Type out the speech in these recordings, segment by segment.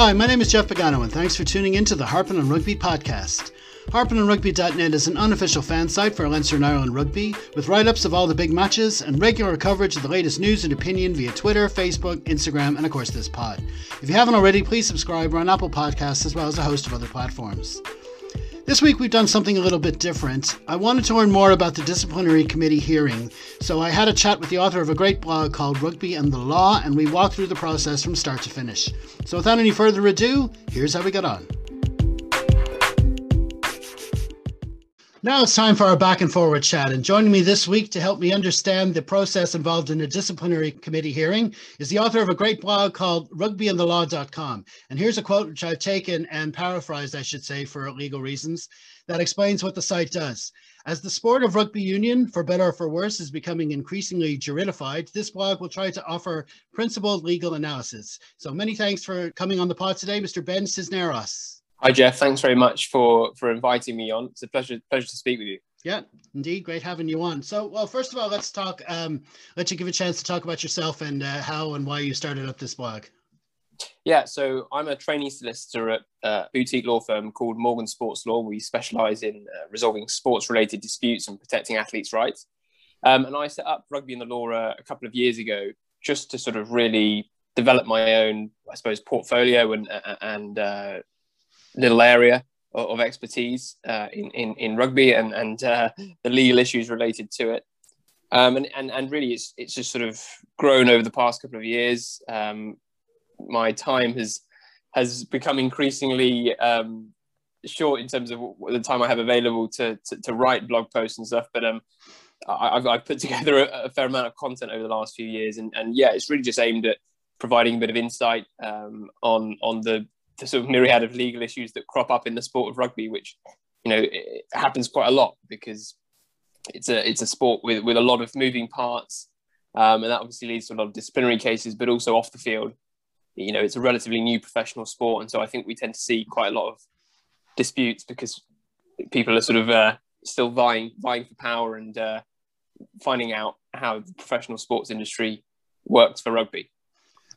Hi, my name is Jeff Pagano, and thanks for tuning in to the Harpin on Rugby podcast. HarpinOnRugby.net is an unofficial fan site for Leinster and Ireland rugby, with write ups of all the big matches and regular coverage of the latest news and opinion via Twitter, Facebook, Instagram, and of course this pod. If you haven't already, please subscribe. We're on Apple Podcasts as well as a host of other platforms. This week we've done something a little bit different. I wanted to learn more about the disciplinary committee hearing, so I had a chat with the author of a great blog called Rugby and the Law, and we walked through the process from start to finish. So without any further ado, here's how we got on. Now it's time for our back and forward chat. And joining me this week to help me understand the process involved in a disciplinary committee hearing is the author of a great blog called rugbyandthelaw.com. And here's a quote which I've taken and paraphrased, I should say, for legal reasons, that explains what the site does. As the sport of rugby union, for better or for worse, is becoming increasingly juridified, this blog will try to offer principled legal analysis. So many thanks for coming on the pod today, Mr. Ben Cisneros. Hi Jeff, thanks very much for for inviting me on. It's a pleasure pleasure to speak with you. Yeah, indeed, great having you on. So, well, first of all, let's talk. Um, let you give a chance to talk about yourself and uh, how and why you started up this blog. Yeah, so I'm a trainee solicitor at a boutique law firm called Morgan Sports Law. We specialise in uh, resolving sports-related disputes and protecting athletes' rights. Um, and I set up Rugby and the Law uh, a couple of years ago just to sort of really develop my own, I suppose, portfolio and and uh, little area of, expertise uh, in, in, in rugby and, and uh, the legal issues related to it. Um, and, and, and really, it's, it's just sort of grown over the past couple of years. Um, my time has has become increasingly um, short in terms of the time I have available to, to, to write blog posts and stuff. But um, I, have I've put together a, a, fair amount of content over the last few years, and, and yeah, it's really just aimed at providing a bit of insight um, on on the the sort of myriad of legal issues that crop up in the sport of rugby, which you know happens quite a lot because it's a it's a sport with with a lot of moving parts, um, and that obviously leads to a lot of disciplinary cases, but also off the field. You know, it's a relatively new professional sport, and so I think we tend to see quite a lot of disputes because people are sort of uh, still vying vying for power and uh, finding out how the professional sports industry works for rugby.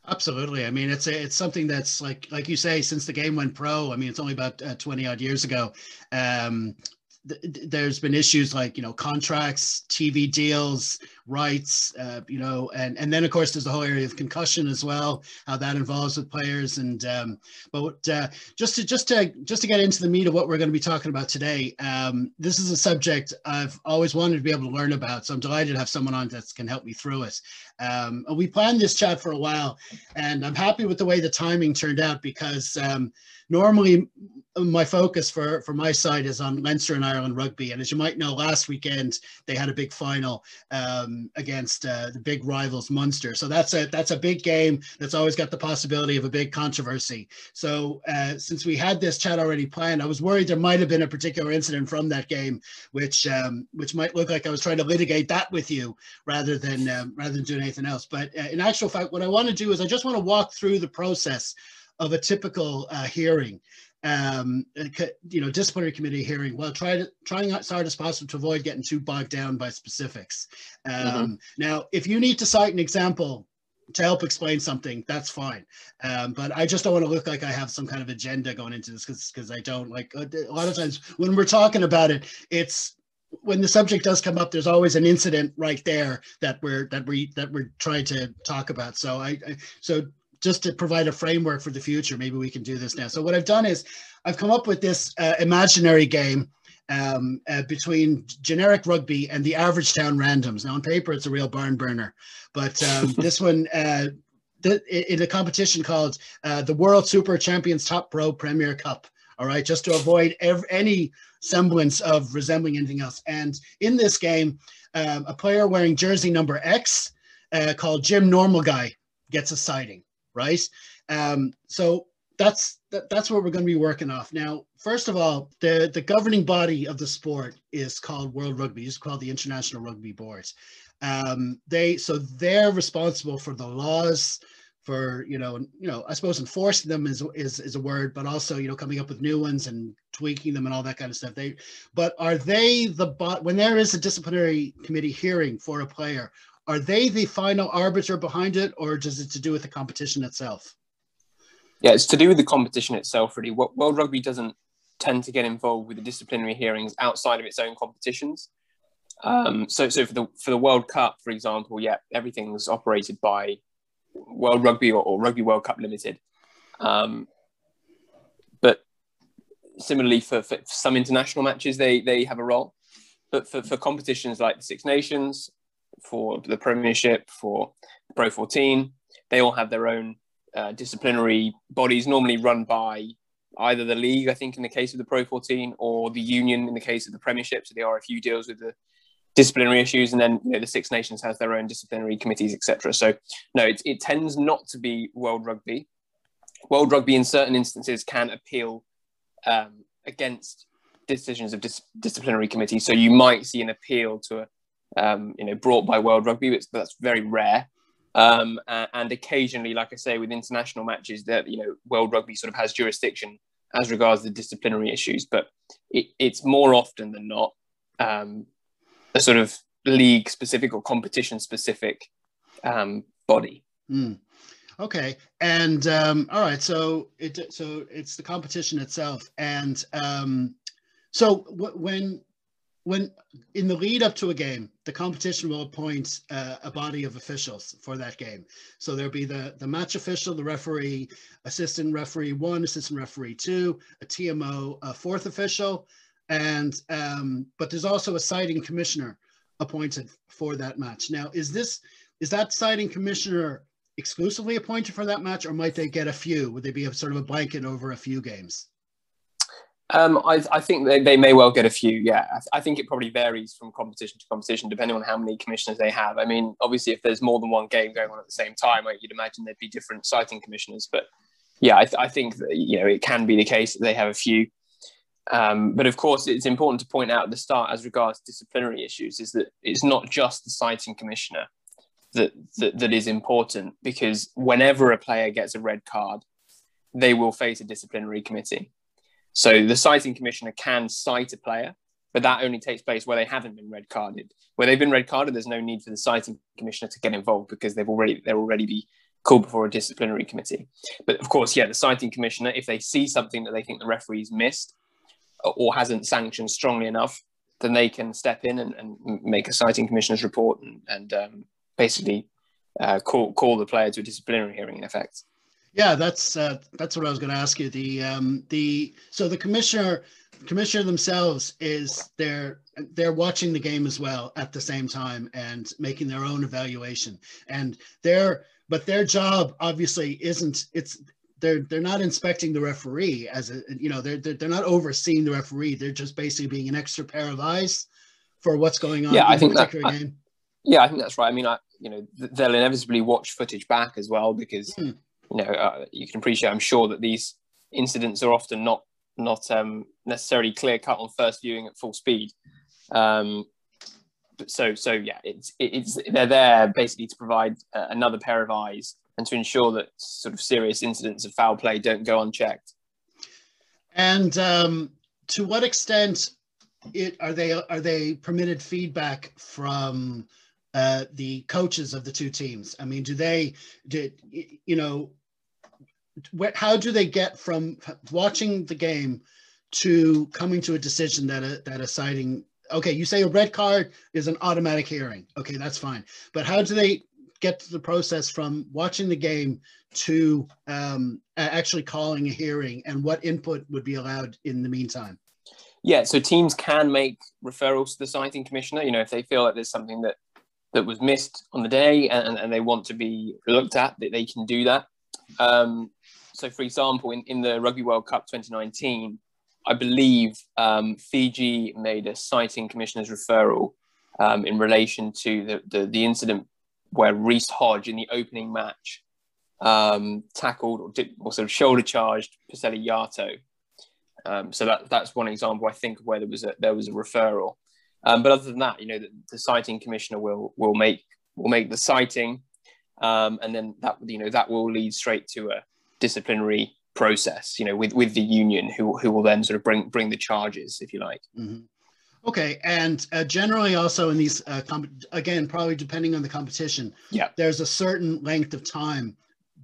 Absolutely. I mean, it's a, it's something that's like like you say, since the game went pro. I mean, it's only about uh, twenty odd years ago. Um, there's been issues like you know contracts tv deals rights uh, you know and and then of course there's the whole area of concussion as well how that involves with players. And um, but uh, just to just to just to get into the meat of what we're going to be talking about today um, this is a subject i've always wanted to be able to learn about so i'm delighted to have someone on that can help me through it. Um, we planned this chat for a while and i'm happy with the way the timing turned out because um, normally my focus for for my side is on Leinster and Ireland rugby, and as you might know, last weekend they had a big final um, against uh, the big rivals Munster. So that's a that's a big game that's always got the possibility of a big controversy. So uh, since we had this chat already planned, I was worried there might have been a particular incident from that game, which um, which might look like I was trying to litigate that with you rather than um, rather than doing anything else. But uh, in actual fact, what I want to do is I just want to walk through the process of a typical uh, hearing um, you know, disciplinary committee hearing. Well, try to trying as hard as possible to avoid getting too bogged down by specifics. Um, mm-hmm. Now, if you need to cite an example to help explain something, that's fine. Um, but I just don't want to look like I have some kind of agenda going into this because because I don't like a lot of times when we're talking about it, it's when the subject does come up, there's always an incident right there that we're that we that we're trying to talk about. So I, I so just to provide a framework for the future, maybe we can do this now. So what I've done is I've come up with this uh, imaginary game um, uh, between generic rugby and the average town randoms. Now on paper, it's a real barn burner, but um, this one, uh, th- in a competition called uh, the World Super Champions Top Pro Premier Cup. All right, just to avoid any semblance of resembling anything else. And in this game, um, a player wearing jersey number X uh, called Jim Normal Guy gets a citing right? Um, so that's that, that's what we're going to be working off now. First of all, the the governing body of the sport is called World Rugby. It's called the International Rugby Board. Um, they so they're responsible for the laws, for you know you know I suppose enforcing them is is is a word, but also you know coming up with new ones and tweaking them and all that kind of stuff. They but are they the bot when there is a disciplinary committee hearing for a player? Are they the final arbiter behind it, or does it to do with the competition itself? Yeah, it's to do with the competition itself, really. World Rugby doesn't tend to get involved with the disciplinary hearings outside of its own competitions. Um, so, so for the for the World Cup, for example, yeah, everything's operated by World Rugby or, or Rugby World Cup Limited. Um, but similarly, for, for some international matches, they they have a role. But for, for competitions like the Six Nations, for the Premiership, for Pro 14, they all have their own uh, disciplinary bodies, normally run by either the league, I think, in the case of the Pro 14, or the union in the case of the Premiership. So the RFU deals with the disciplinary issues, and then you know, the Six Nations has their own disciplinary committees, etc. So no, it, it tends not to be World Rugby. World Rugby, in certain instances, can appeal um, against decisions of dis- disciplinary committees. So you might see an appeal to a um, you know brought by World Rugby, but that's very rare. Um, and occasionally, like I say, with international matches, that you know World Rugby sort of has jurisdiction as regards the disciplinary issues, but it, it's more often than not um, a sort of league specific or competition specific um, body. Mm. Okay, and um, all right, so it so it's the competition itself, and um, so w- when when in the lead up to a game, the competition will appoint uh, a body of officials for that game. So there'll be the the match official, the referee, assistant referee one, assistant referee two, a TMO, a fourth official, and um, but there's also a citing commissioner appointed for that match. Now, is this is that citing commissioner exclusively appointed for that match, or might they get a few? Would they be a sort of a blanket over a few games? Um, I, I, think they, they, may well get a few. Yeah, I, I, think it probably varies from competition to competition, depending on how many commissioners they have. I mean, obviously, if there's more than one game going on at the same time, you'd imagine there'd be different citing commissioners. But yeah, I, th- I think that, you know it can be the case that they have a few. Um, but of course, it's important to point out at the start, as regards disciplinary issues, is that it's not just the citing commissioner that, that that is important because whenever a player gets a red card, they will face a disciplinary committee. So the citing commissioner can cite a player, but that only takes place where they haven't been red carded. Where they've been red carded, there's no need for the citing commissioner to get involved because they've already they're already be called before a disciplinary committee. But of course, yeah, the citing commissioner, if they see something that they think the referee's missed or hasn't sanctioned strongly enough, then they can step in and, and make a citing commissioner's report and, and um, basically uh, call call the player to a disciplinary hearing in effect. Yeah, that's uh, that's what I was going to ask you. The um, the so the commissioner commissioner themselves is they're they're watching the game as well at the same time and making their own evaluation. And their but their job obviously isn't it's they're they're not inspecting the referee as a you know they're they're, they're not overseeing the referee. They're just basically being an extra pair of eyes for what's going on. Yeah, I think that. I, yeah, I think that's right. I mean, I you know they'll inevitably watch footage back as well because. Mm you know, uh, you can appreciate, I'm sure that these incidents are often not not um, necessarily clear cut on first viewing at full speed. Um, so so yeah, it's it's they're there basically to provide uh, another pair of eyes and to ensure that sort of serious incidents of foul play don't go unchecked. And um, to what extent it, are they are they permitted feedback from uh, the coaches of the two teams? I mean, do they, do, you know, how do they get from watching the game to coming to a decision that a, that a citing, okay, you say a red card is an automatic hearing. Okay, that's fine. But how do they get to the process from watching the game to um, actually calling a hearing and what input would be allowed in the meantime? Yeah, so teams can make referrals to the citing commissioner. You know, if they feel like there's something that that was missed on the day and, and they want to be looked at, that they can do that. Um, so, for example, in, in the Rugby World Cup 2019, I believe um, Fiji made a citing commissioner's referral um, in relation to the, the, the, incident where Reece Hodge in the opening match um, tackled or, did, or sort of shoulder charged Peceli Yato. Um, so that, that's one example, I think, where there was a, there was a referral. Um, but other than that, you know, the, the citing commissioner will will make will make the citing, um, and then that you know that will lead straight to a disciplinary process. You know, with with the union, who who will then sort of bring bring the charges, if you like. Mm-hmm. Okay, and uh, generally also in these uh, comp- again, probably depending on the competition, yeah, there's a certain length of time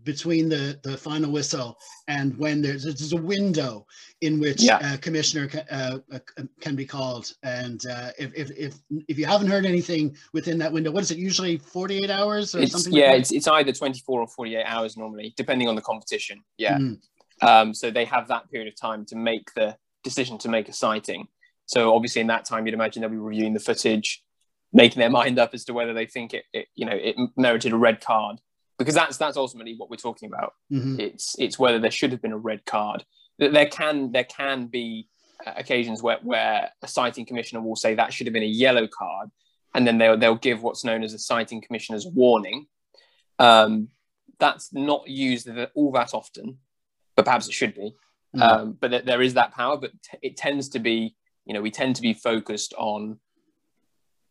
between the, the final whistle and when there's, there's a window in which Yeah. a commissioner ca- uh, uh, can be called. And uh, if, if, if, if you haven't heard anything within that window, what is it usually 48 hours or It's, something? yeah, like it's, it's either 24 or 48 hours normally, depending on the competition. Yeah. Mm. Um, so they have that period of time to make the decision to make a citing. So obviously, in that time, you'd imagine they'll be reviewing the footage, making their mind up as to whether they think it, it you know, it merited a red card, because that's that's ultimately what we're talking about. Mhm. It's it's whether there should have been a red card. Th- There can there can be uh, occasions where where a citing commissioner will say that should have been a yellow card, and then they'll they'll give what's known as a citing commissioner's warning. Um, that's not used all that often, but perhaps it should be. Mhm. Um, but th- there is that power, but t- it tends to be you know we tend to be focused on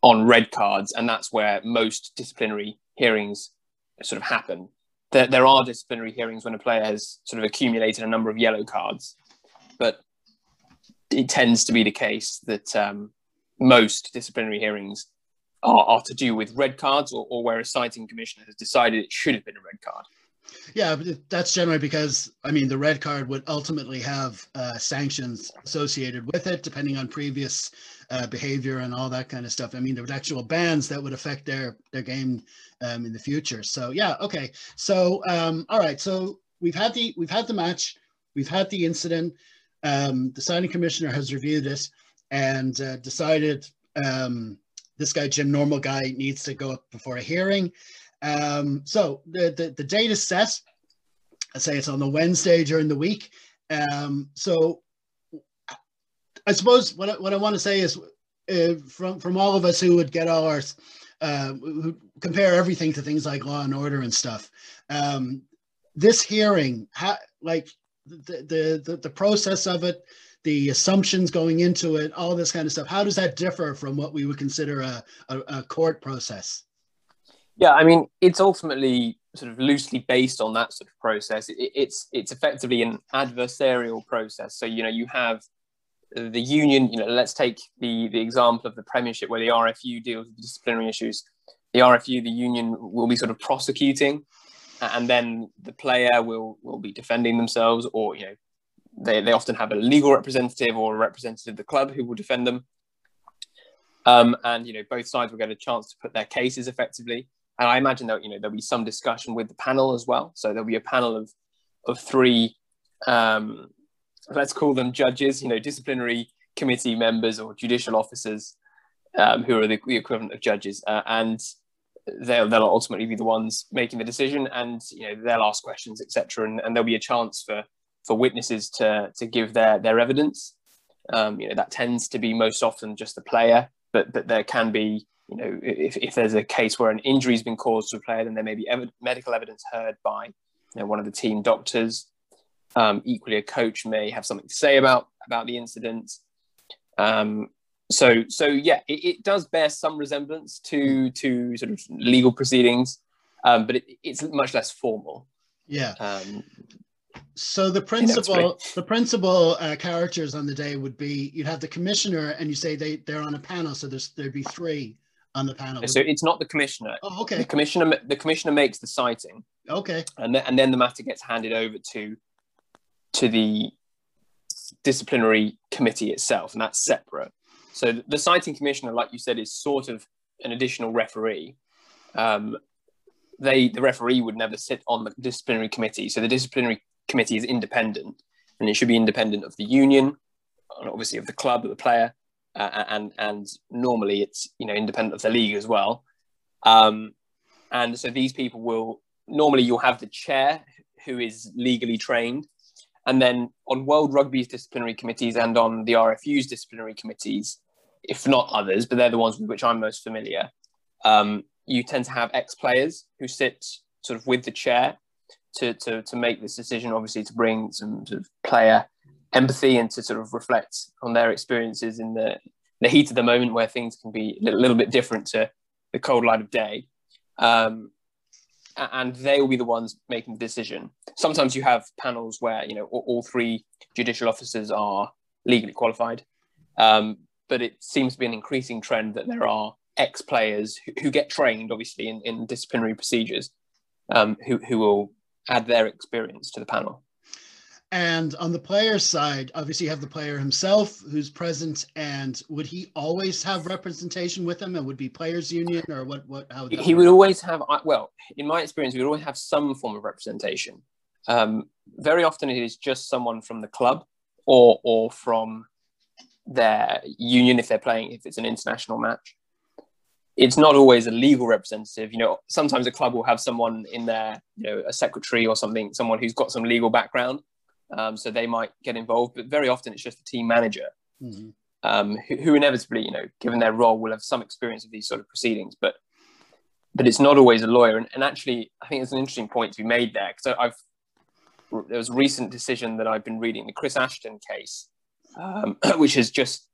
on red cards, and that's where most disciplinary hearings sort of happen. There, there are disciplinary hearings when a player has sort of accumulated a number of yellow cards, but it tends to be the case that um, most disciplinary hearings are, are to do with red cards or, or where a citing commissioner has decided it should have been a red card. Yeah, that's generally because I mean the red card would ultimately have uh, sanctions associated with it, depending on previous uh, behavior and all that kind of stuff. I mean, there would actual bans that would affect their their game um, in the future. So yeah, okay. So um, all right. So we've had the we've had the match, we've had the incident. Um, the citing commissioner has reviewed it and uh, decided um, this guy Jim Normal guy needs to go up before a hearing. Um, so the, the, the date is set. I say it's on the Wednesday during the week. Um, so I suppose what I, what I want to say is uh, from from all of us who would get all our uh, who compare everything to things like Law and Order and stuff. Um, this hearing, how, like the, the the process of it, the assumptions going into it, all this kind of stuff. How does that differ from what we would consider a, a, a court process? Yeah, I mean, it's ultimately sort of loosely based on that sort of process. It, it's it's effectively an adversarial process. So you know, you have the union. You know, let's take the the example of the Premiership, where the RFU deals with disciplinary issues. The RFU, the union, will be sort of prosecuting, and then the player will will be defending themselves, or you know, they they often have a legal representative or a representative of the club who will defend them. Um, and you know, both sides will get a chance to put their cases effectively and I imagine that you know there'll be some discussion with the panel as well. So there'll be a panel of of three, um, let's call them judges, you know, disciplinary committee members or judicial officers um, who are the, the, equivalent of judges, uh, and they'll they'll ultimately be the ones making the decision, and you know they'll ask questions, etc. And, and there'll be a chance for for witnesses to to give their their evidence. Um, you know that tends to be most often just the player, but but there can be you know, if, if there's a case where an injury has been caused to a player, then there may be ev- medical evidence heard by you know, one of the team doctors. Um, equally, a coach may have something to say about about the incident. Um, so, so yeah, it, it, does bear some resemblance to to sort of legal proceedings, um, but it, it's much less formal. Yeah. Um, so the principal, the principal uh, characters on the day would be you'd have the commissioner, and you say they they're on a panel, so there's there'd be three on the panel. So it's not the commissioner. Oh, okay. The commissioner, the commissioner makes the citing. Okay. And then, and then the matter gets handed over to to the disciplinary committee itself, and that's separate. So the citing commissioner, like you said, is sort of an additional referee. Um, they the referee would never sit on the disciplinary committee. So the disciplinary committee is independent, and it should be independent of the union, and obviously of the club, of the player, uh, and and normally it's you know independent of the league as well. Um, and so these people will normally you'll have the chair who is legally trained, and then on World Rugby's disciplinary committees and on the RFU's disciplinary committees, if not others, but they're the ones with which I'm most familiar. Um, you tend to have ex-players who sit sort of with the chair to, to, to make this decision, obviously to bring some sort of player empathy and to sort of reflect on their experiences in the, the heat of the moment where things can be a little bit different to the cold light of day. Um, and they will be the ones making the decision. Sometimes you have panels where you know all, all three judicial officers are legally qualified, um, but it seems to be an increasing trend that there are ex-players who, who get trained, obviously, in, in disciplinary procedures, um, who, who will add their experience to the panel. And on the player's side, obviously you have the player himself who's present, and would he always have representation with him? And would be players' union, or what? What? How? Would he work? would always have. Well, in my experience, we would always have some form of representation. Um, very often, it is just someone from the club or or from their union if they're playing if it's an international match. It's not always a legal representative. You know, sometimes a club will have someone in there, you know, a secretary or something, someone who's got some legal background um, so they might get involved, but very often it's just the team manager mm-hmm. um, who, who, inevitably, you know, given their role, will have some experience of these sort of proceedings. But but it's not always a lawyer. And, and actually, I think it's an interesting point to be made there because I've there was a recent decision that I've been reading, the Chris Ashton case, um, which has just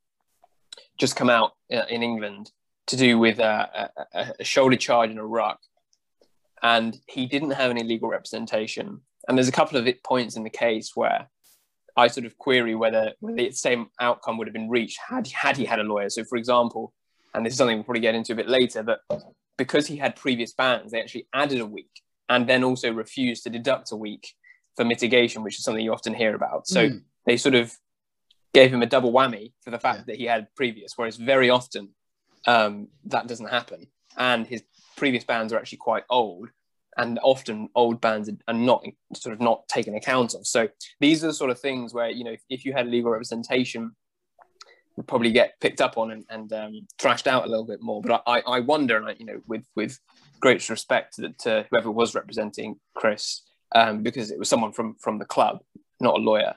just come out uh, in England to do with a, a, a shoulder charge in a ruck, and he didn't have any legal representation and there's a couple of points in the case where I sort of query whether, whether the same outcome would have been reached had, had he had a lawyer. So, for example, and this is something we'll probably get into a bit later, but because he had previous bans, they actually added a week and then also refused to deduct a week for mitigation, which is something you often hear about. So mm. they sort of gave him a double whammy for the fact yeah. that he had previous, whereas very often um, that doesn't happen. And his previous bans are actually quite old and often old bands are not sort of not taken account of. So these are the sort of things where you know if, if you had legal representation, would probably get picked up on and, and um, thrashed out a little bit more. But I, I wonder, and I, you know, with with great respect to, to whoever was representing Chris, um, because it was someone from from the club, not a lawyer.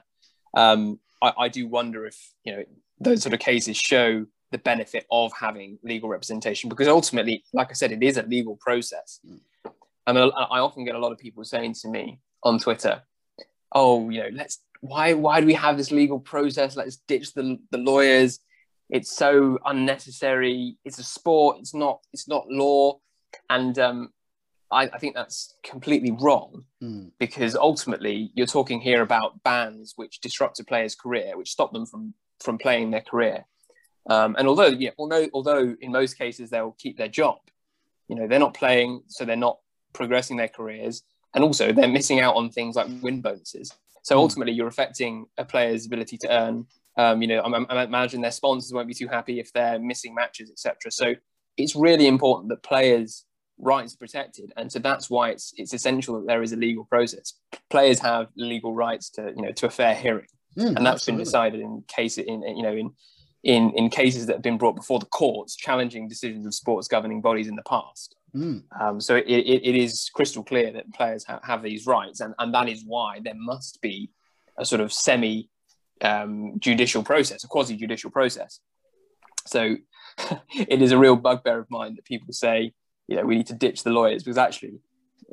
Um, I, I do wonder if you know those sort of cases show the benefit of having legal representation because ultimately, like I said, it is a legal process. I mean, I often get a lot of people saying to me on Twitter, "Oh, you know, let's why why do we have this legal process? Let's ditch the the lawyers. It's so unnecessary. It's a sport. It's not it's not law." And um, I, I, think that's completely wrong mm. because ultimately you're talking here about bans which disrupt a player's career, which stop them from from playing their career. Um, and although, yeah, although although in most cases they'll keep their job, you know, they're not playing, so they're not progressing their careers, and also they're missing out on things like win bonuses. So mm. ultimately, you're affecting a player's ability to earn. Um, you know, I, I imagine their sponsors won't be too happy if they're missing matches, etc. So it's really important that players' rights are protected, and so that's why it's it's essential that there is a legal process. Players have legal rights to you know to a fair hearing, mm, and that's absolutely. been decided in case in you know in in in cases that have been brought before the courts challenging decisions of sports governing bodies in the past. Mm. Um, so it, it, it is crystal clear that players ha- have these rights, and, and that is why there must be a sort of semi um, judicial process, a quasi judicial process. So it is a real bugbear of mine that people say, you know, we need to ditch the lawyers because actually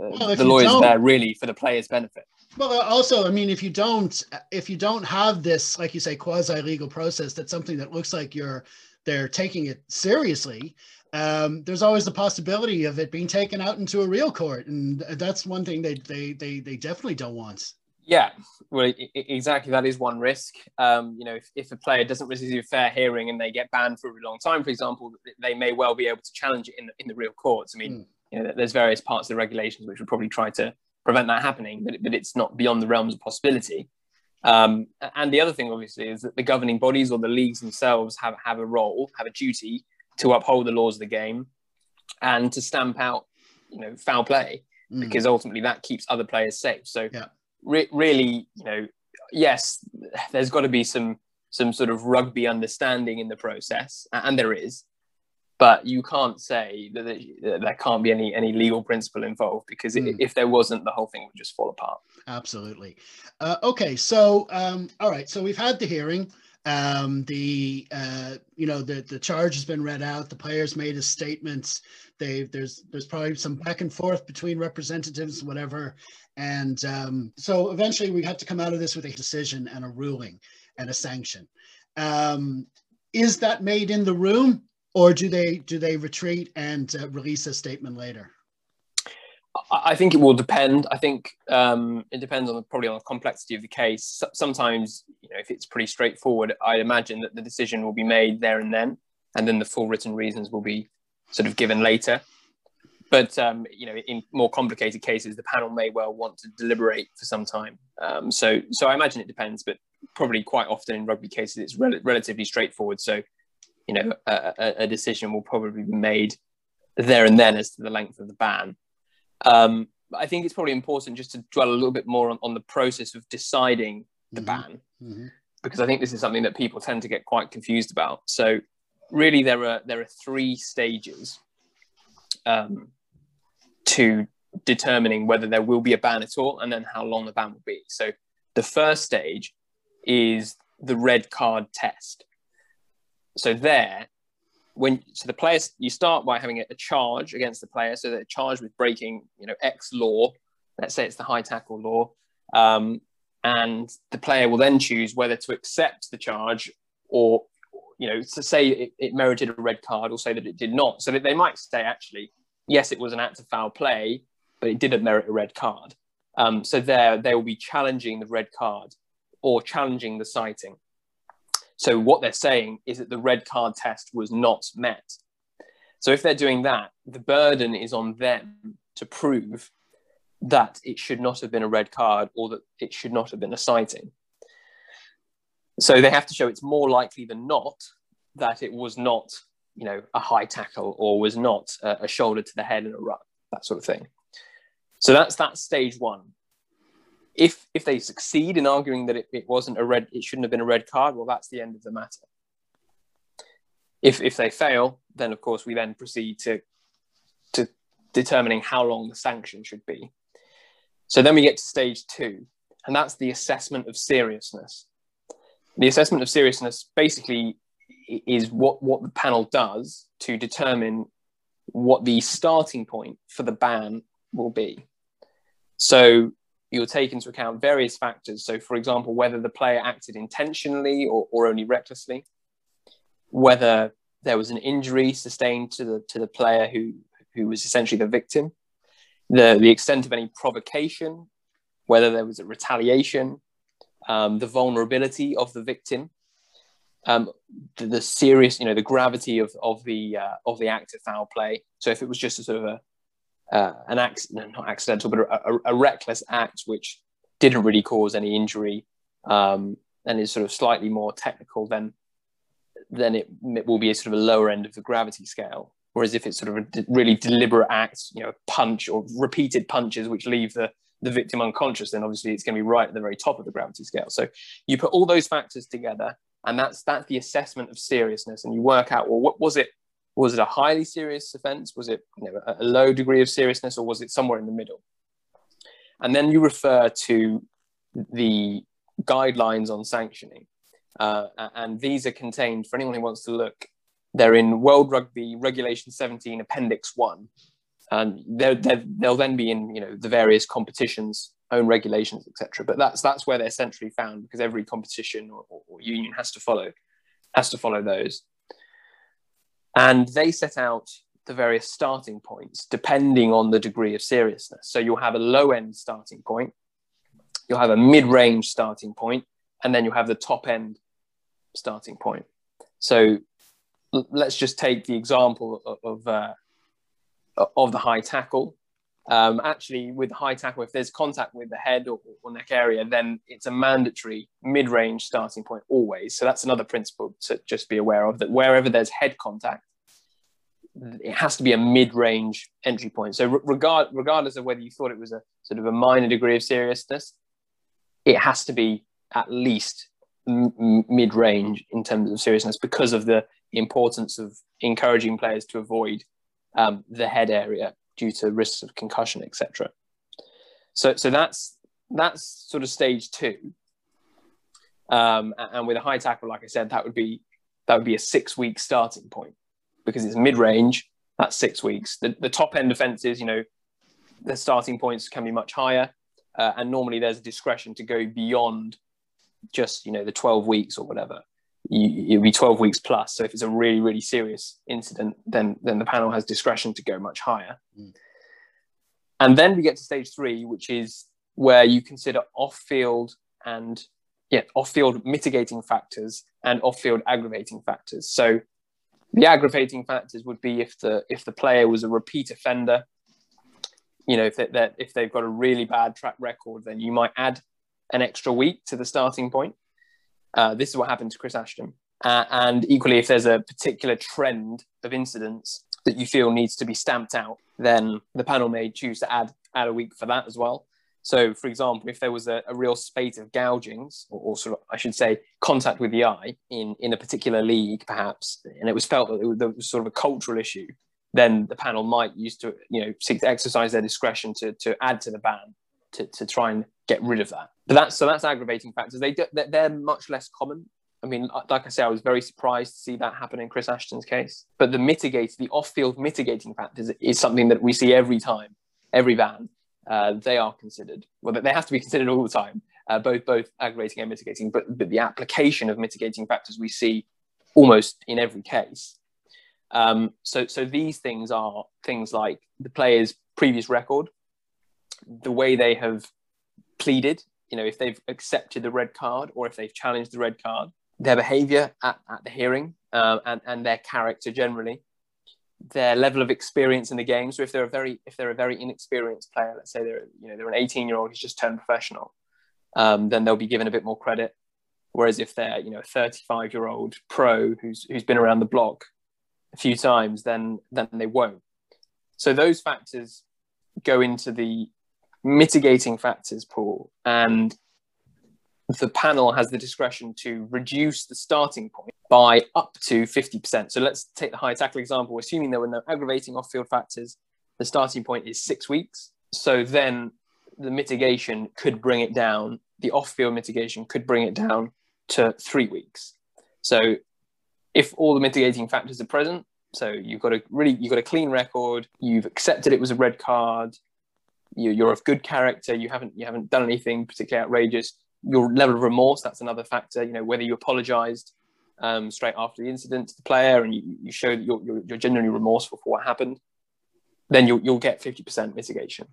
uh, well, the lawyers are there really for the players' benefit. Well, also, I mean, if you don't, if you don't have this, like you say, quasi legal process, that's something that looks like you're they're taking it seriously um, there's always the possibility of it being taken out into a real court, and that's one thing they they they, they definitely don't want. Yeah, well, exactly. That is one risk. Um, you know, if, if a player doesn't receive a fair hearing and they get banned for a long time, for example, they may well be able to challenge it in the, in the real courts. I mean, mm. you know, there's various parts of the regulations which would probably try to prevent that happening, but, but it's not beyond the realms of possibility. Um, and the other thing, obviously, is that the governing bodies or the leagues themselves have, have a role, have a duty to uphold the laws of the game and to stamp out, you know, foul play mm. because ultimately that keeps other players safe. So yeah. re- really, you know, yes, there's got to be some some sort of rugby understanding in the process, and there is. But you can't say that there can't be any any legal principle involved because mm. if there wasn't, the whole thing would just fall apart. Absolutely. Uh, okay, so um, all right, so we've had the hearing. Um, the uh, you know the the charge has been read out. The players made a statements. They there's there's probably some back and forth between representatives, whatever, and um, so eventually we have to come out of this with a decision and a ruling and a sanction. Um, is that made in the room, or do they do they retreat and uh, release a statement later? I think it will depend. I think um, it depends on the, probably on the complexity of the case. Sometimes, you know, if it's pretty straightforward, I imagine that the decision will be made there and then, and then the full written reasons will be sort of given later. but um, you know, in more complicated cases, the panel may well want to deliberate for some time. Um, so, so I imagine it depends, but probably quite often in rugby cases, it's rel- relatively straightforward. So, you know, a, a, decision will probably be made there and then as to the length of the ban. Um, I think it's probably important just to dwell a little bit more on, on the process of deciding the mm-hmm. ban, mm-hmm. because I think this is something that people tend to get quite confused about. So, really, there are there are three stages um, to determining whether there will be a ban at all and then how long the ban will be. So the first stage is the red card test. So there, when so the players you start by having a, charge against the player, so they're charged with breaking, you know, X law. Let's say it's the high tackle law, um, and the player will then choose whether to accept the charge or, you know, to say it, it merited a red card or say that it did not. So that they might say actually yes, it was an act of foul play, but it didn't merit a red card. Um, so there, they will be challenging the red card or challenging the citing. So what they're saying is that the red card test was not met. So if they're doing that, the burden is on them to prove that it should not have been a red card or that it should not have been a citing. So they have to show it's more likely than not that it was not you know, a high tackle or was not a, a shoulder to the head in a run, that sort of thing. So that's that stage one. If if they succeed in arguing that it, it wasn't a red, it shouldn't have been a red card, well, that's the end of the matter. If if they fail, then of course we then proceed to to determining how long the sanction should be. So then we get to stage two, and that's the assessment of seriousness. The assessment of seriousness basically is what what the panel does to determine what the starting point for the ban will be. So you'll take into account various factors. So, for example, whether the player acted intentionally or, or only recklessly, whether there was an injury sustained to the to the player who who was essentially the victim, the the extent of any provocation, whether there was a retaliation, um, the vulnerability of the victim, um, the, the, serious, you know, the gravity of of the uh, of the act of foul play. So if it was just a sort of a uh, an accident, not accidental, but a, a, a, reckless act which didn't really cause any injury um, and is sort of slightly more technical, then then it, it will be a sort of a lower end of the gravity scale. Whereas if it's sort of a really deliberate act, you know, punch or repeated punches which leave the the victim unconscious, then obviously it's going to be right at the very top of the gravity scale. So you put all those factors together, and that's that's the assessment of seriousness and you work out well what was it was it a highly serious offense? Was it you know, a low degree of seriousness or was it somewhere in the middle? And then you refer to the guidelines on sanctioning. Uh, and these are contained for anyone who wants to look they're in world rugby regulation 17 appendix 1 and they're, they're, they'll then be in you know the various competitions own regulations, etc. But that's that's where they're centrally found because every competition or, or union has to follow has to follow those, and they set out the various starting points depending on the degree of seriousness. So you'll have a low end starting point, you'll have a mid range starting point, and then you'll have the top end starting point. So let's just take the example of of, uh, of the high tackle. Um, actually, with high tackle, if there's contact with the head or, or neck area, then it's a mandatory mid-range starting point always. So that's another principle to just be aware of that wherever there's head contact, it has to be a mid-range entry point. So regard, regardless of whether you thought it was a sort of a minor degree of seriousness, it has to be at least mid-range in terms of seriousness because of the importance of encouraging players to avoid um, the head area due to risks of concussion, etc. So, so that's that's sort of stage two. Um, and with a high tackle, like I said, that would be that would be a six week starting point because it's mid range. That's six weeks. The, the top end offences, you know, the starting points can be much higher, uh, and normally there's a discretion to go beyond just you know the 12 weeks or whatever you, it'll be 12 weeks plus. So if it's a really, really serious incident, then then the panel has discretion to go much higher. Mm. And then we get to stage three, which is where you consider off-field and yeah, off-field mitigating factors and off-field aggravating factors. So the aggravating factors would be if the if the player was a repeat offender you know, if they if they've got a really bad track record, then you might add an extra week to the starting point. Uh, this is what happened to Chris Ashton. Uh, and equally, if there's a particular trend of incidents that you feel needs to be stamped out, then the panel may choose to add add a week for that as well. So, for example, if there was a, a real spate of gougings, or, or, sort of, I should say, contact with the eye in, in a particular league, perhaps, and it was felt that it was, there was sort of a cultural issue, then the panel might use to, you know, seek to exercise their discretion to, to add to the ban to, to try and get rid of that. But that's so that's aggravating factors. They they're much less common. I mean, like I say, I was very surprised to see that happen in Chris Ashton's case. But the mitigate, the off-field mitigating factors, is something that we see every time, every ban uh, they are considered. Well, they have to be considered all the time, uh, both both aggravating and mitigating. But, but the application of mitigating factors we see almost in every case. Um, so so these things are things like the player's previous record, the way they have pleaded. You know, if they've accepted the red card or if they've challenged the red card, their behaviour at, at the hearing, uh, and and their character generally their level of experience in the game. So if they're a very if they're a very inexperienced player, let's say they're you know they're an 18 year old who's just turned professional, um, then they'll be given a bit more credit. Whereas if they're you know a 35 year old pro who's who's been around the block a few times, then then they won't. So those factors go into the mitigating factors pool, and the panel has the discretion to reduce the starting point by up to 50%. So let's take the high tackle example. Assuming there were no aggravating off field factors, the starting point is six weeks. So then the mitigation could bring it down, the off field mitigation could bring it down to three weeks. So if all the mitigating factors are present, so you've got a really you've got a clean record, you've accepted it was a red card, you, you're of good character, you haven't you haven't done anything particularly outrageous, your level of remorse that's another factor you know whether you apologized um, straight after the incident to the player and you, you show that you're, you're, you're, genuinely remorseful for what happened then you'll, you'll get 50% mitigation.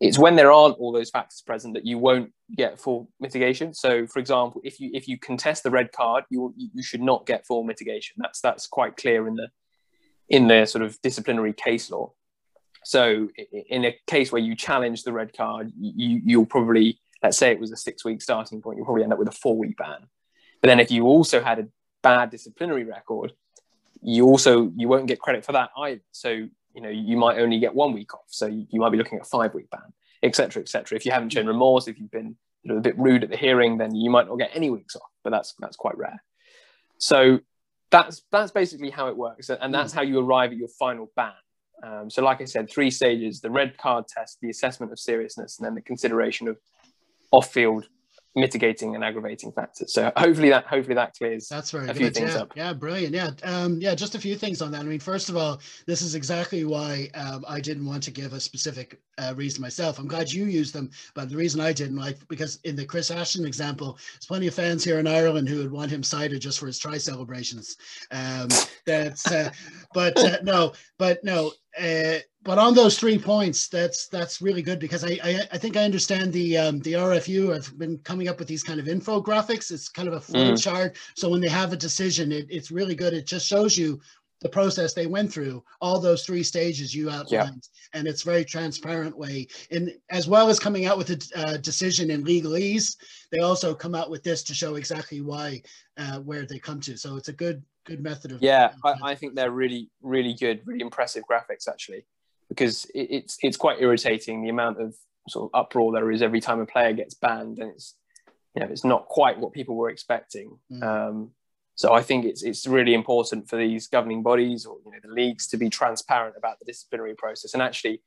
It's when there aren't all those factors present that you won't get full mitigation. So for example if you if you contest the red card you you should not get full mitigation. That's that's quite clear in the in the sort of disciplinary case law so in a case where you challenge the red card you you'll probably let's say it was a six week starting point, you'll probably end up with a four week ban. But then if you also had a bad disciplinary record, you also you won't get credit for that either. So you know you might only get one week off. So you, might be looking at a five week ban, etc., etc. If you haven't shown remorse, if you've been you know, a bit rude at the hearing, then you might not get any weeks off. But that's that's quite rare. So that's that's basically how it works, and that's hmm. how you arrive at your final ban. Um, so, like I said, three stages: the red card test, the assessment of seriousness, and then the consideration of off-field mitigating and aggravating factors. So hopefully that hopefully that clears that's very a good. few things yeah, up. Yeah, brilliant. Yeah, um, yeah, just a few things on that. I mean, first of all, this is exactly why um, I didn't want to give a specific uh, reason myself. I'm glad you used them, but the reason I didn't, like, because in the Chris Ashton example, there's plenty of fans here in Ireland who would want him cited just for his try celebrations. Um, that's, uh, but uh, no, but no. Uh, but on those three points, that's that's really good because I I, I think I understand the um, the RFU have been coming up with these kind of infographics. It's kind of a flow mm. chart. So when they have a decision, it, it's really good. It just shows you the process they went through, all those three stages you outlined, yeah. and it's very transparent way. And as well as coming out with a uh, decision in legalese, they also come out with this to show exactly why uh, where they come to. So it's a good good method of yeah. I, I think they're really really good, really impressive graphics actually because it, it's it's quite irritating the amount of sort of uproar there is every time a player gets banned, and it's you know it's not quite what people were expecting. Mm. Um, so I think it's it's really important for these governing bodies or you know the leagues to be transparent about the disciplinary process. And actually,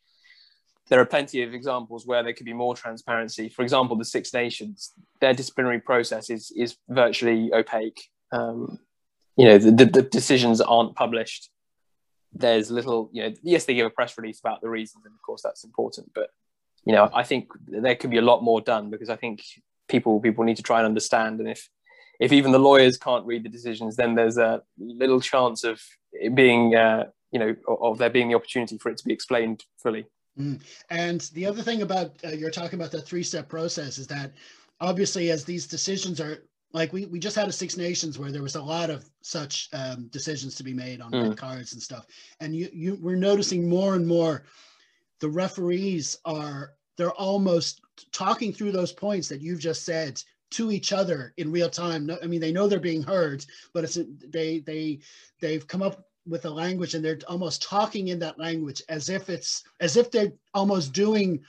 there are plenty of examples where there could be more transparency. For example, the Six Nations, their disciplinary process is is virtually opaque. Um, you know, the, the, decisions aren't published there's little, you know, yes, they give a press release about the reasons, and of course that's important. But you know, I think there could be a lot more done because I think people people need to try and understand. And if if even the lawyers can't read the decisions, then there's a little chance of it being, uh, you know, of there being the opportunity for it to be explained fully. Mm. And the other thing about uh, you're talking about the three step process is that obviously as these decisions are like we, we just had a Six Nations where there was a lot of such um, decisions to be made on mm. cards and stuff, and you you we're noticing more and more the referees are they're almost talking through those points that you've just said to each other in real time. I mean, they know they're being heard, but it's they they they've come up with a language and they're almost talking in that language as if it's as if they're almost doing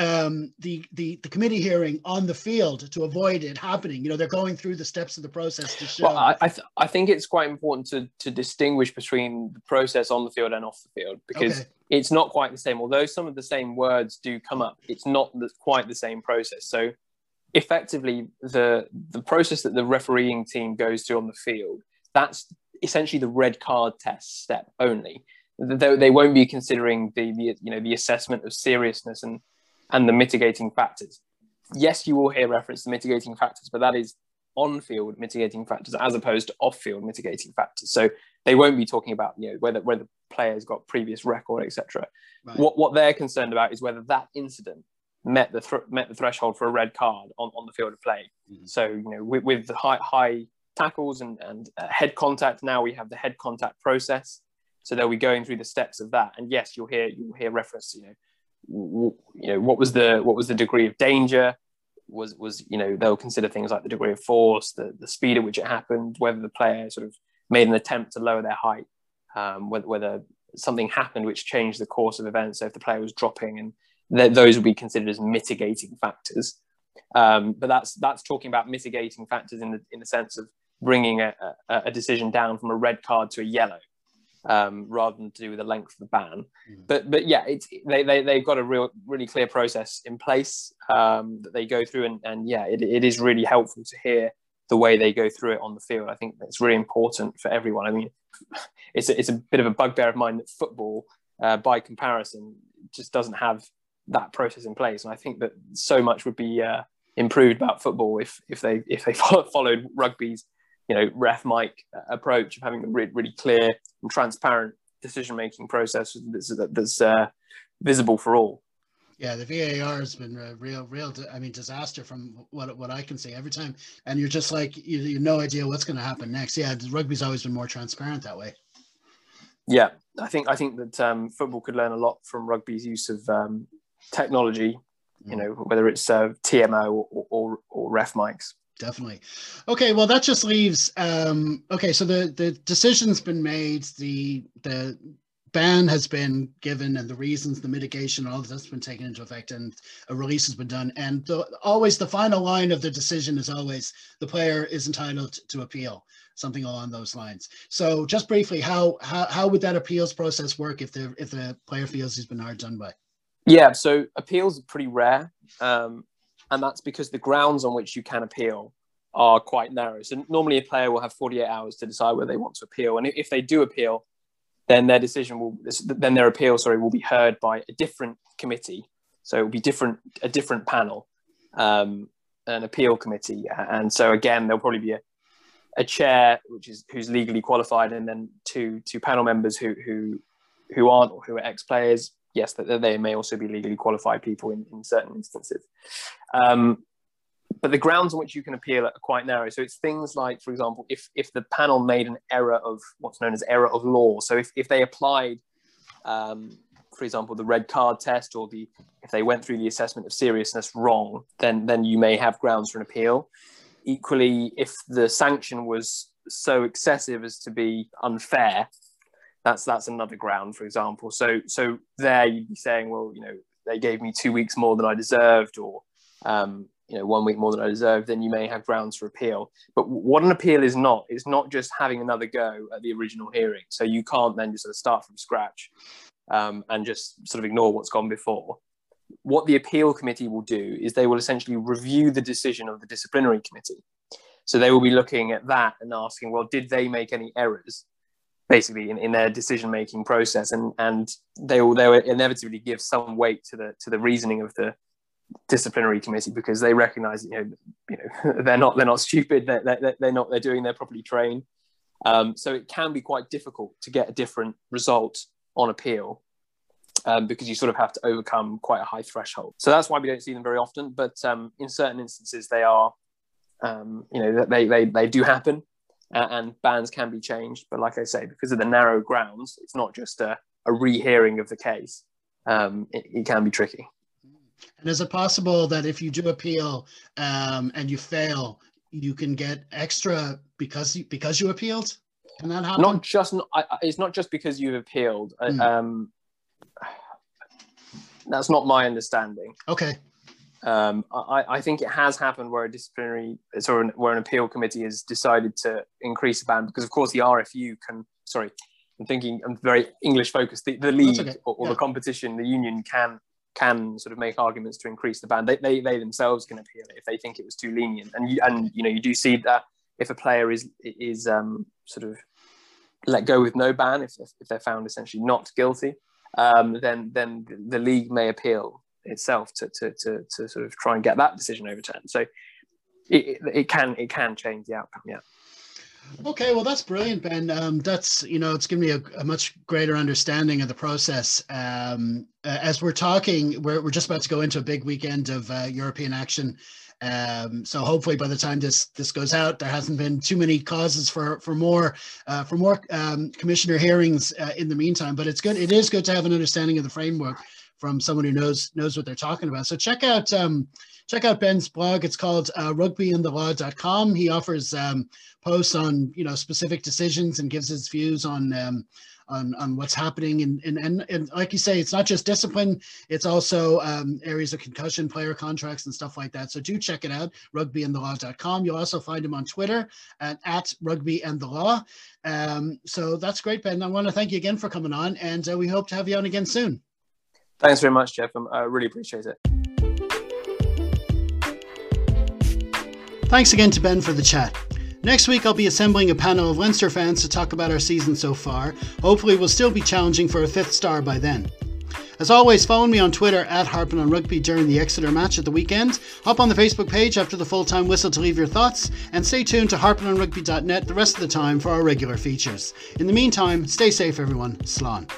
um, the, the the committee hearing on the field to avoid it happening. You know, they're going through the steps of the process to show. Well, I I, th- I think it's quite important to to distinguish between the process on the field and off the field because okay. it's not quite the same. Although some of the same words do come up, it's not the, quite the same process. So, effectively, the the process that the refereeing team goes through on the field that's essentially the red card test step only. They, they won't be considering the, the you know the assessment of seriousness and and the mitigating factors. Yes, you will hear reference to mitigating factors, but that is on-field mitigating factors as opposed to off-field mitigating factors. So they won't be talking about you know whether whether players got previous record, etc. Right. What what they're concerned about is whether that incident met the th- met the threshold for a red card on, on the field of play. Mm-hmm. So you know with, with the high high tackles and and uh, head contact, now we have the head contact process. So they'll be going through the steps of that. And yes, you'll hear you'll hear reference. You know you know what was the what was the degree of danger? Was was you know they'll consider things like the degree of force the, the speed at which it happened whether the player sort of made an attempt to lower their height um, whether, whether something happened which changed the course of events. So if the player was dropping and th- those would be considered as mitigating factors. Um, but that's that's talking about mitigating factors in the in the sense of bringing a, a, a decision down from a red card to a yellow um, rather than to do with the length of the ban. Mm. But but yeah, it's they, they they've got a real really clear process in place um, that they go through, and and yeah, it, it is really helpful to hear the way they go through it on the field. I think it's really important for everyone. I mean, it's a, it's a bit of a bugbear of mine that football, uh, by comparison, just doesn't have that process in place, and I think that so much would be uh, improved about football if if they if they followed rugby's you know ref mic approach of having a really, really clear and transparent decision making process that's, that's uh, visible for all. Yeah, the VAR has been a real, real. I mean, disaster from what what I can see every time, and you're just like you, you have no idea what's going to happen next. Yeah, rugby's always been more transparent that way. Yeah, I think I think that um, football could learn a lot from rugby's use of um, technology. You mm. know, whether it's uh, TMO or, or, or ref mics definitely. Okay, well that just leaves. Um, okay, so the the decision's been made. The the ban has been given, and the reasons, the mitigation, all that's been taken into effect, and a release has been done. And the, always the final line of the decision is always the player is entitled to appeal, something along those lines. So just briefly, how how how would that appeals process work if the if the player feels he's been hard done by? Yeah, so appeals are pretty rare. Um, and that's because the grounds on which you can appeal are quite narrow. So normally a player will have 48 hours to decide whether they want to appeal, and if they do appeal, then their decision will then their appeal sorry will be heard by a different committee. So it will be different a different panel, um, an appeal committee, and so again there'll probably be a, a chair which is who's legally qualified, and then two two panel members who who who aren't or who are ex players yes, that they may also be legally qualified people in, in certain instances. Um, but the grounds on which you can appeal are quite narrow. So it's things like, for example, if if the panel made an error of what's known as error of law. So if, if they applied, um, for example, the red card test or the if they went through the assessment of seriousness wrong, then then you may have grounds for an appeal. Equally, if the sanction was so excessive as to be unfair, that's that's another ground, for example. So so there you'd be saying, well, you know, they gave me two weeks more than I deserved, or um, you know, one week more than I deserved. Then you may have grounds for appeal. But what an appeal is not is not just having another go at the original hearing. So you can't then just sort of start from scratch um, and just sort of ignore what's gone before. What the appeal committee will do is they will essentially review the decision of the disciplinary committee. So they will be looking at that and asking, well, did they make any errors? Basically in, in their decision making process and and they will they will inevitably give some weight to the to the reasoning of the disciplinary committee because they recognize you know you know they're not they're not stupid they're, they're, they're not they're doing they're properly trained. Um, so it can be quite difficult to get a different result on appeal um, because you sort of have to overcome quite a high threshold. So that's why we don't see them very often but um, in certain instances they are um, you know they, they they do happen uh, and bans can be changed. But like I say, because of the narrow grounds, it's not just a, a rehearing of the case. um, it, it, can be tricky. And is it possible that if you do appeal um, and you fail, you can get extra because you, because you appealed? Can that happen? Not just. It's not just because you've appealed. Mm. Um, that's not my understanding. Okay. Um, I, I, think it has happened where a disciplinary, or where an appeal committee has decided to increase the ban because, of course, the RFU can. Sorry, I'm thinking. I'm very English focused. The, the league okay. or, or yeah. the competition, the union can can sort of make arguments to increase the ban. They, they, they themselves can appeal it if they think it was too lenient. And you, and you know you do see that if a player is is um, sort of let go with no ban if, if they're found essentially not guilty, um, then then the league may appeal itself to, to, to, to sort of try and get that decision overturned. So it, it can it can change the outcome. Yeah. Okay, well that's brilliant, Ben. Um, that's you know it's given me a, a, much greater understanding of the process. Um, uh, as we're talking, we're we're just about to go into a big weekend of uh, European action. Um, so hopefully by the time this this goes out, there hasn't been too many causes for for more uh, for more um, commissioner hearings uh, in the meantime. But it's good. It is good to have an understanding of the framework from someone who knows knows what they're talking about. So check out um, check out Ben's blog. It's called uh, rugbyandthelaw.com. He offers um, posts on you know specific decisions and gives his views on um, on, on what's happening and, and and and like you say, it's not just discipline; it's also um, areas of concussion, player contracts, and stuff like that. So do check it out, rugbyandthelaw.com. You'll also find him on Twitter at, at rugby and the law. Um, so that's great, Ben. I want to thank you again for coming on, and uh, we hope to have you on again soon. Thanks very much, Jeff. Um, I really appreciate it. Thanks again to Ben for the chat. Next week, I'll be assembling a panel of Leinster fans to talk about our season so far. Hopefully, we'll still be challenging for a fifth star by then. As always, follow me on Twitter at Harpin on Rugby during the Exeter match at the weekend. Hop on the Facebook page after the full time whistle to leave your thoughts, and stay tuned to harpinonrugby.net the rest of the time for our regular features. In the meantime, stay safe, everyone. Slán.